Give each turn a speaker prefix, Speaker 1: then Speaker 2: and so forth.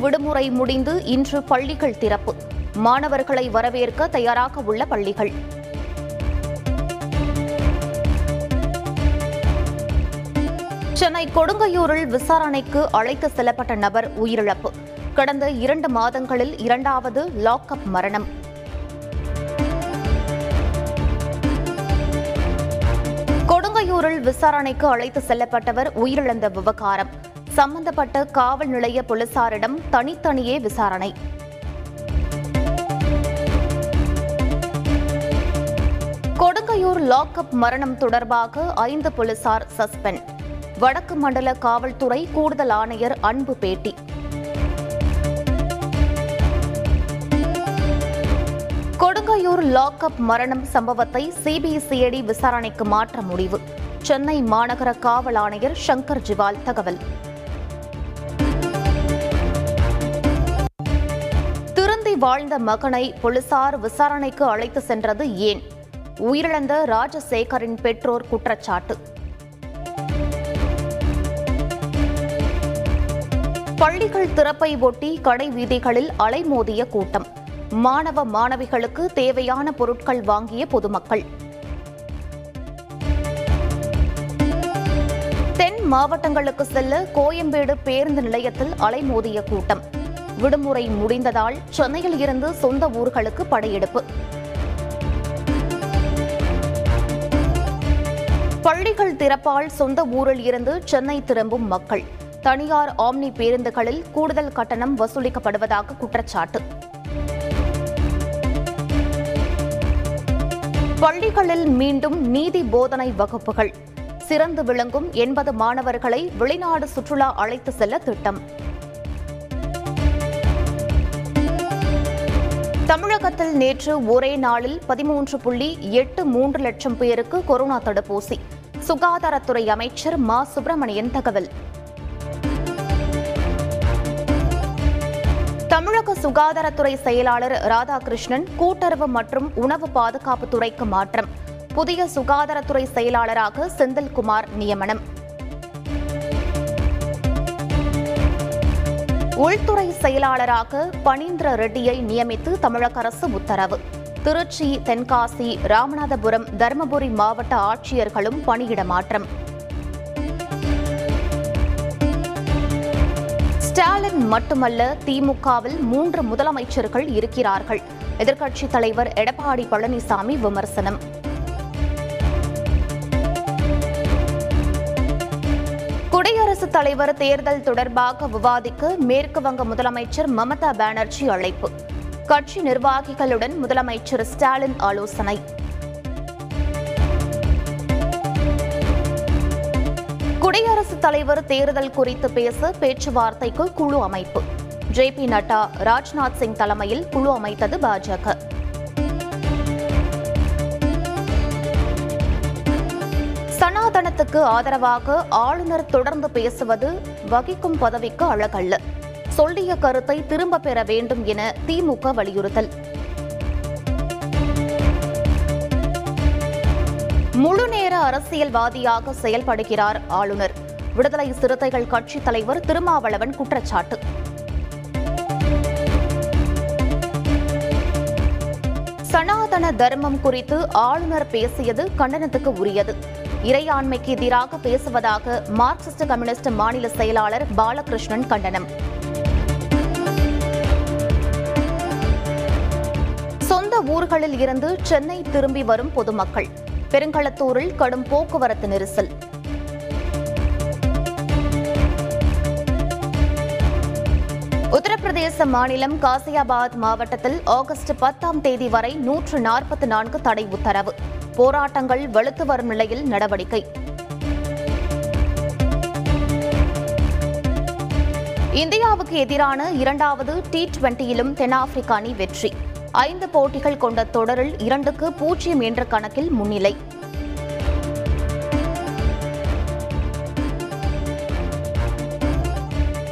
Speaker 1: விடுமுறை முடிந்து இன்று பள்ளிகள் திறப்பு. மாணவர்களை வரவேற்க தயாராக உள்ள பள்ளிகள். சென்னை கொடுங்கையூரில் விசாரணைக்கு அழைத்து செல்லப்பட்ட நபர் உயிரிழப்பு. கடந்த இரண்டு மாதங்களில் இரண்டாவது லாக்அப் மரணம். கொடுங்கையூரில் விசாரணைக்கு அழைத்து செல்லப்பட்டவர் உயிரிழந்த விவகாரம். சம்பந்தப்பட்ட காவல் நிலைய போலீசாரிடம் தனித்தனியே விசாரணை. கொடுங்கையூர் லாக்அப் மரணம் தொடர்பாக ஐந்து போலீசார் சஸ்பெண்ட். வடக்கு மண்டல காவல்துறை கூடுதல் ஆணையர் அன்பு பேட்டி. கொடுங்கையூர் லாக்அப் மரணம் சம்பவத்தை சிபிசிஐடி விசாரணைக்கு மாற்ற முடிவு. சென்னை மாநகர காவல் ஆணையர் சங்கர் ஜிவால் தகவல். வாழ்ந்த மகனை போலீசார் விசாரணைக்கு அழைத்து சென்றது ஏன்? உயிரிழந்த ராஜசேகரின் பெற்றோர் குற்றச்சாட்டு. பள்ளிகள் திறப்பை ஒட்டி கடை வீதிகளில் அலைமோதிய கூட்டம். மாணவ மாணவிகளுக்கு தேவையான பொருட்கள் வாங்கிய பொதுமக்கள். தென் மாவட்டங்களுக்கு செல்ல கோயம்பேடு பேருந்து நிலையத்தில் அலைமோதிய கூட்டம். விடுமுறை முடிந்ததால் சென்னையில் இருந்து சொந்த ஊர்களுக்கு படையெடுப்பு. பள்ளிகள் திறப்பால் சொந்த ஊரில் இருந்து சென்னை திரும்பும் மக்கள். தனியார் ஆம்னி பேருந்துகளில் கூடுதல் கட்டணம் வசூலிக்கப்படுவதாக குற்றச்சாட்டு. பள்ளிகளில் மீண்டும் நீதி போதனை வகுப்புகள். சிறந்து விளங்கும் எண்பது மாணவர்களை வெளிநாடு சுற்றுலா அழைத்து செல்ல திட்டம். தமிழகத்தில் நேற்று ஒரே நாளில் பதிமூன்று புள்ளி எட்டு மூன்று லட்சம் பேருக்கு கொரோனா தடுப்பூசி. சுகாதாரத்துறை அமைச்சர் மா. சுப்பிரமணியன் தகவல். தமிழக சுகாதாரத்துறை செயலாளர் ராதாகிருஷ்ணன் கூட்டுறவு மற்றும் உணவு பாதுகாப்பு துறைக்கு மாற்றம். புதிய சுகாதாரத்துறை செயலாளராக செந்தில்குமார் நியமனம். உள்துறை செயலாளராக பனீந்திர ரெட்டியை நியமித்து தமிழக அரசு உத்தரவு. திருச்சி தென்காசி ராமநாதபுரம் தருமபுரி மாவட்ட ஆட்சியர்களும் பணியிட மாற்றம். ஸ்டாலின் மட்டுமல்ல திமுகவில் மூன்று முதலமைச்சர்கள் இருக்கிறார்கள். எதிர்க்கட்சித் தலைவர் எடப்பாடி பழனிசாமி விமர்சனம். குடியரசுத் தலைவர் தேர்தல் தொடர்பாக விவாதிக்க மேற்கு வங்க முதலமைச்சர் மமதா பானர்ஜி அழைப்பு. கட்சி நிர்வாகிகளுடன் முதலமைச்சர் ஸ்டாலின் ஆலோசனை. குடியரசுத் தலைவர் தேர்தல் குறித்து பேச பேச்சுவார்த்தைக்கு குழு அமைப்பு. ஜே பி நட்டா ராஜ்நாத் சிங் தலைமையில் குழு அமைத்தது பாஜக சனாதனத்துக்கு ஆதரவாக ஆளுநர் தொடர்ந்து பேசுவது வகிக்கும் பதவிக்கு அழகல்ல. சொல்லிய கருத்தை திரும்ப பெற வேண்டும் என திமுக வலியுறுத்தல். முழுநேர அரசியல்வாதியாக செயல்படுகிறார் ஆளுநர். விடுதலை சிறுத்தைகள் கட்சித் தலைவர் திருமாவளவன் குற்றச்சாட்டு. சனாதன தர்மம் குறித்து ஆளுநர் பேசியது கண்டனத்துக்கு உரியது. இறையாண்மைக்கு எதிராக பேசுவதாக மார்க்சிஸ்ட் கம்யூனிஸ்ட் மாநில செயலாளர் பாலகிருஷ்ணன் கண்டனம். சொந்த ஊர்களில் இருந்து சென்னை திரும்பி வரும் பொதுமக்கள். பெருங்களத்தூரில் கடும் போக்குவரத்து நெரிசல். உத்தரப்பிரதேச மாநிலம் காசியாபாத் மாவட்டத்தில் ஆகஸ்ட் பத்தாம் தேதி வரை நூற்று நாற்பத்தி நான்கு தடை உத்தரவு. போராட்டங்கள் வலுத்து வரும் நிலையில் நடவடிக்கை. இந்தியாவுக்கு எதிரான இரண்டாவது டி டுவெண்டியிலும் தென்னாப்பிரிக்க அணி வெற்றி. ஐந்து போட்டிகள் கொண்ட தொடரில் இரண்டுக்கு பூஜ்ஜியம் என்ற கணக்கில் முன்னிலை.